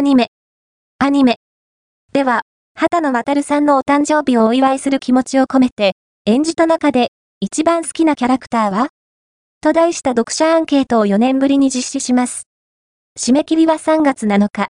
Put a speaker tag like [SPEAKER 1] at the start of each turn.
[SPEAKER 1] アニメ。アニメ。では、畑野渡さんのお誕生日をお祝いする気持ちを込めて、演じた中で、一番好きなキャラクターは？と題した読者アンケートを4年ぶりに実施します。締め切りは3月7日。